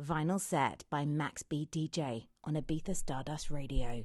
Vinyl Set by Max B DJ on Ibiza Stardust Radio.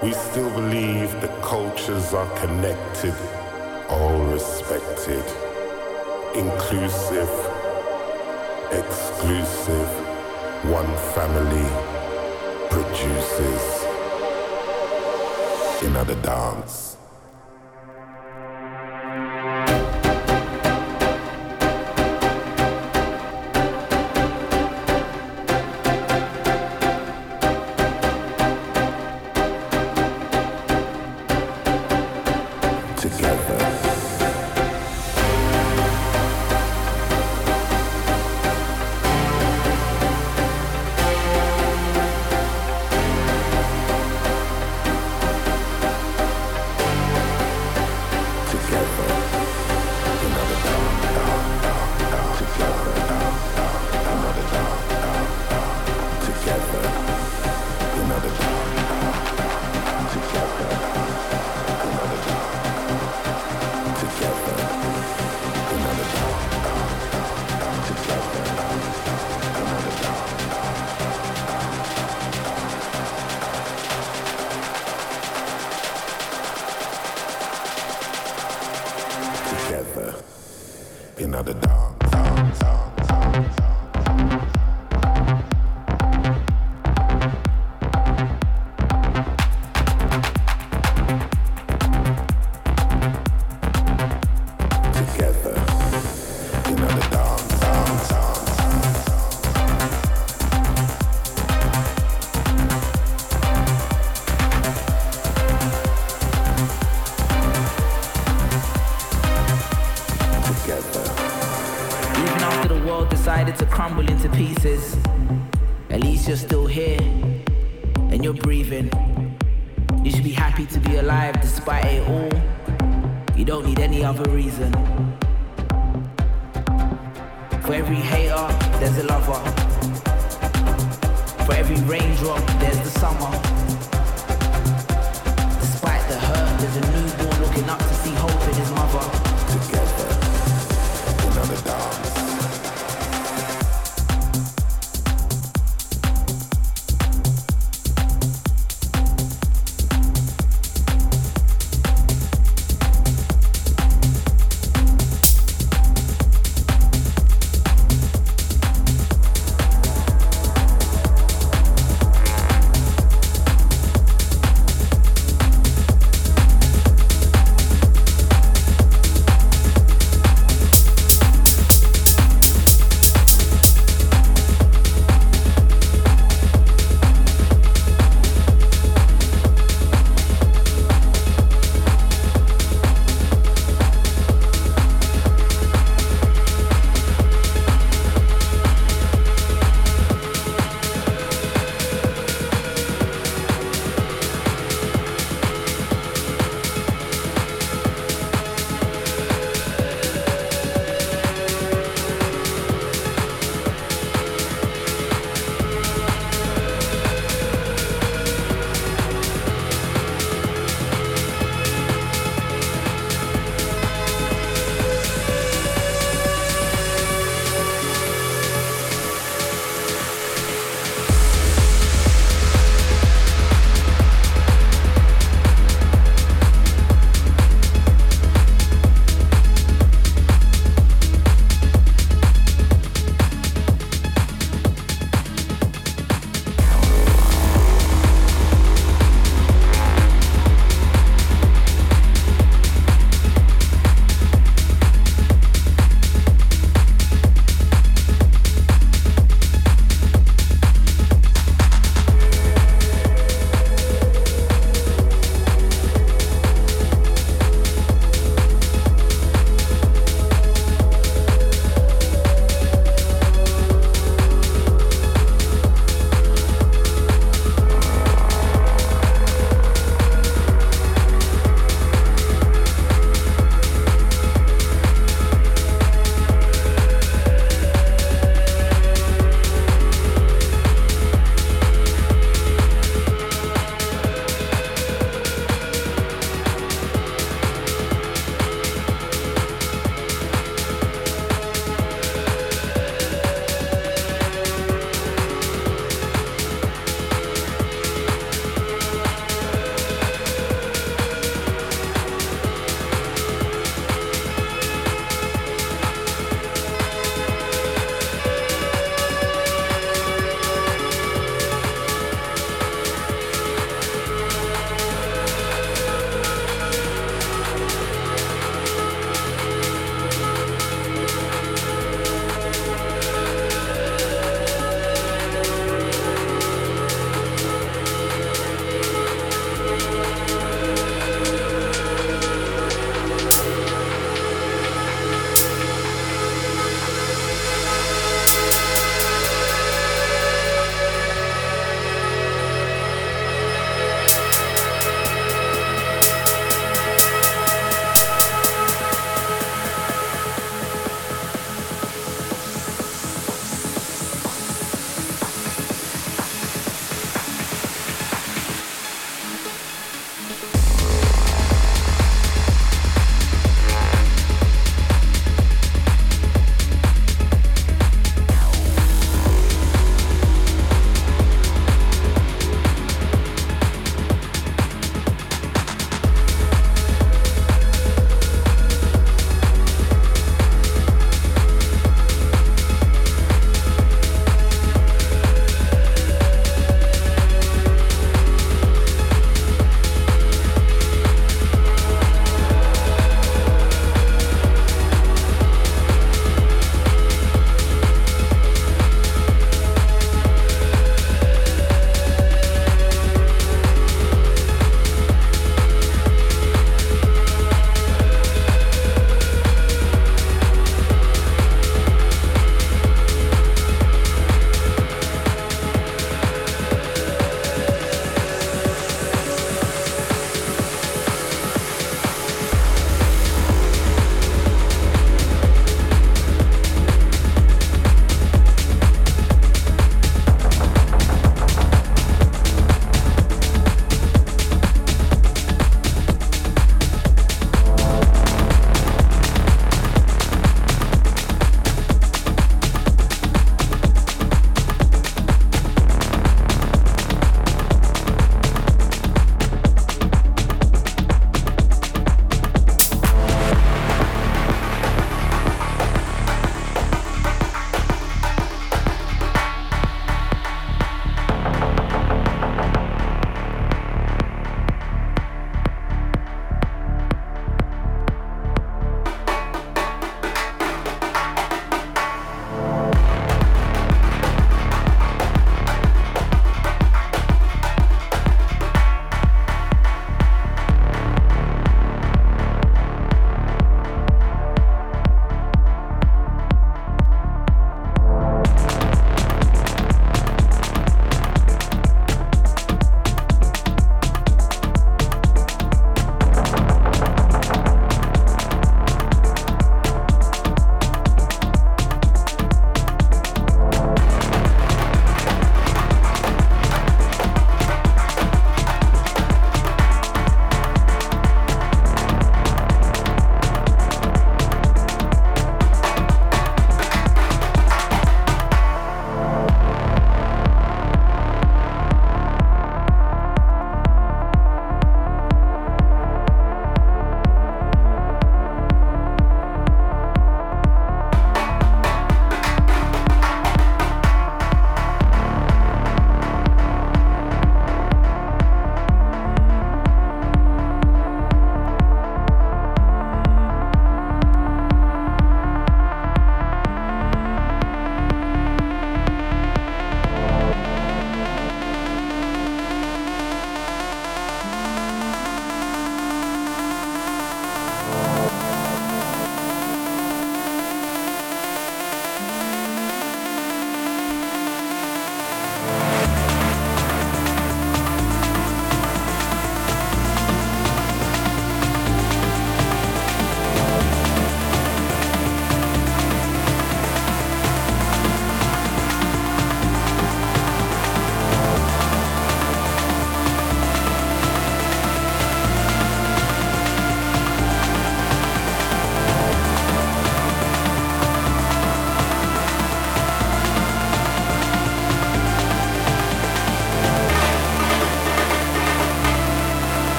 We still believe that cultures are connected, all respected, inclusive, exclusive, one family produces another dance.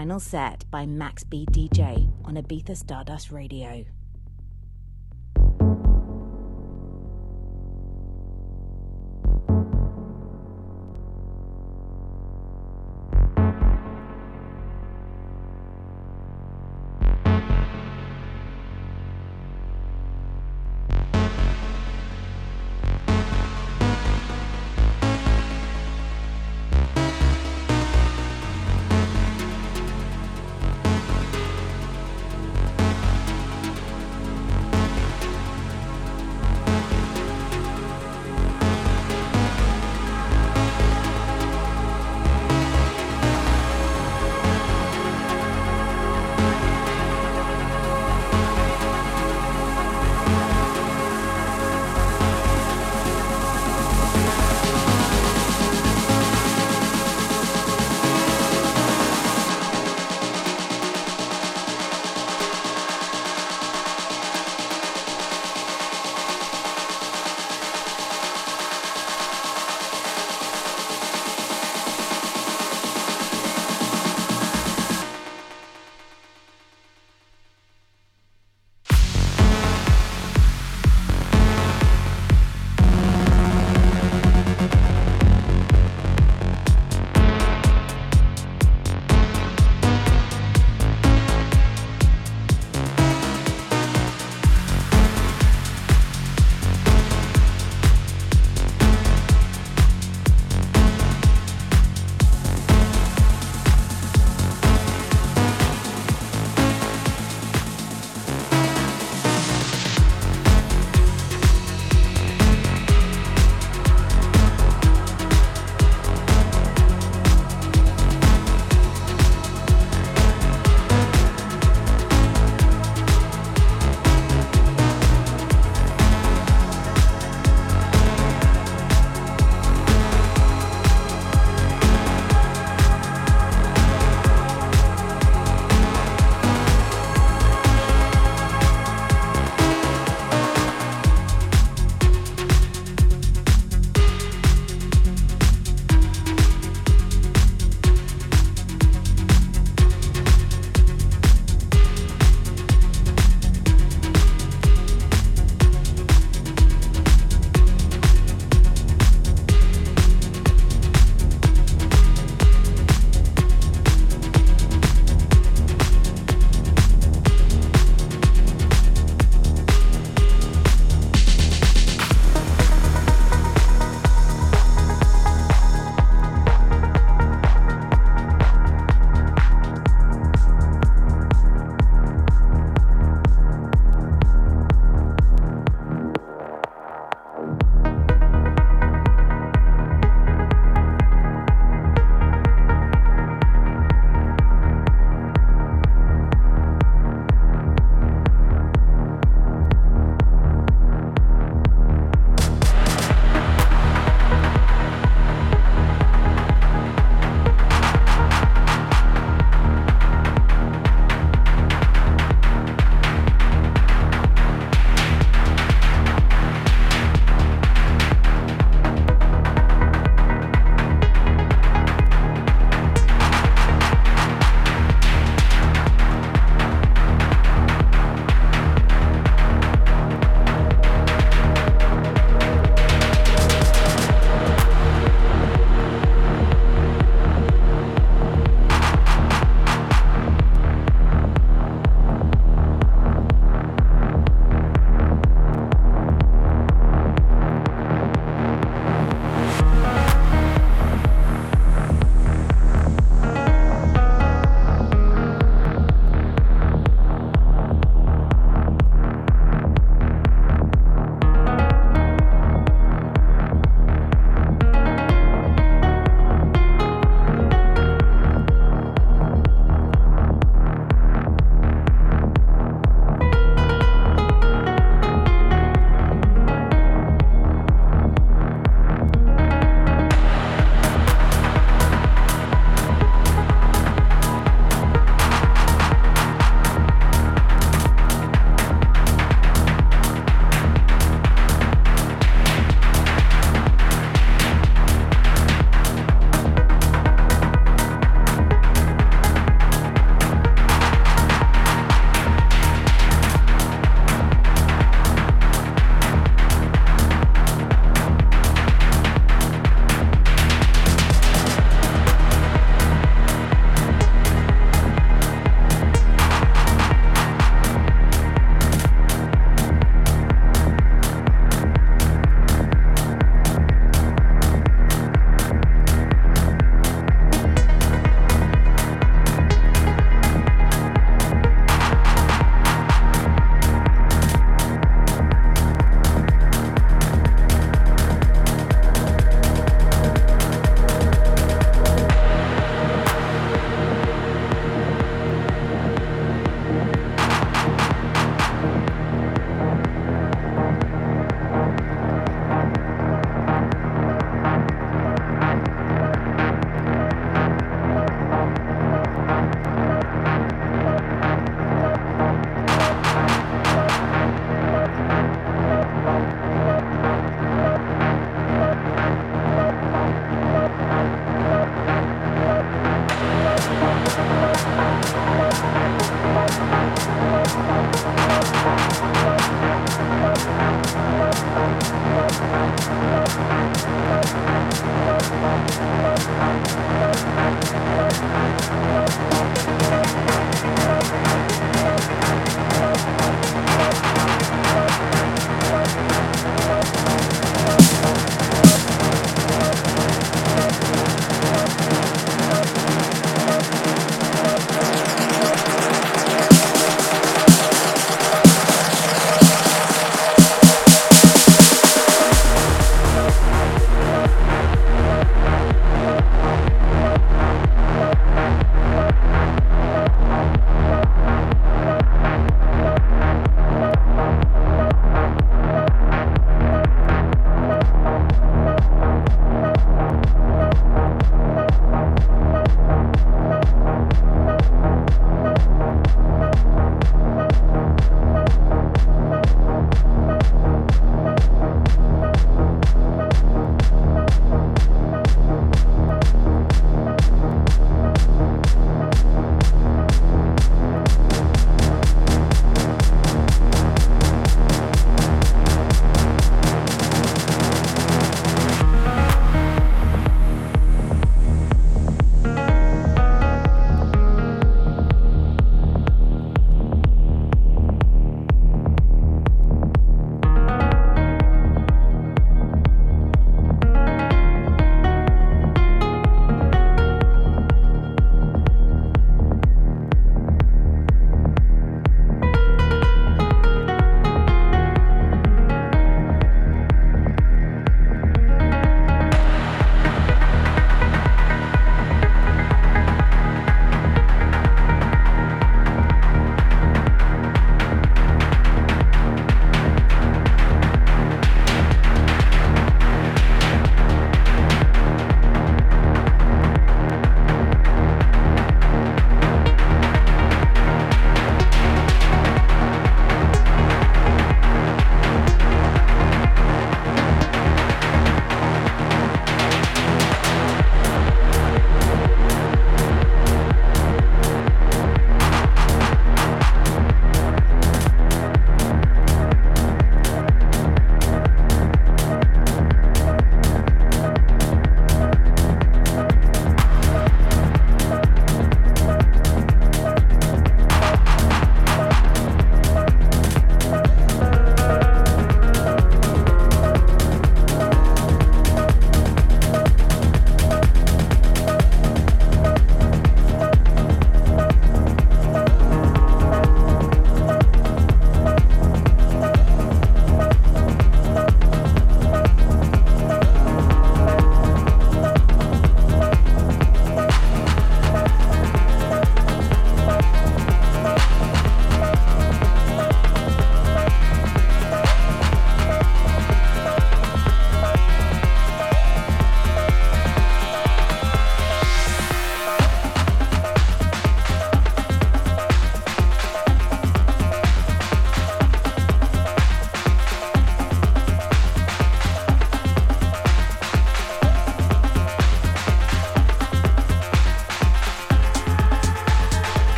Vinyl set by Max B DJ on Ibiza Stardust Radio.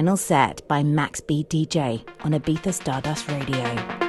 Vinyl Set by Max B DJ on Ibiza Stardust Radio.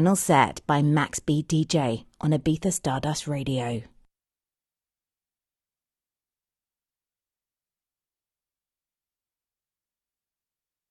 Vinyl Set by Max B DJ on Ibiza Stardust Radio.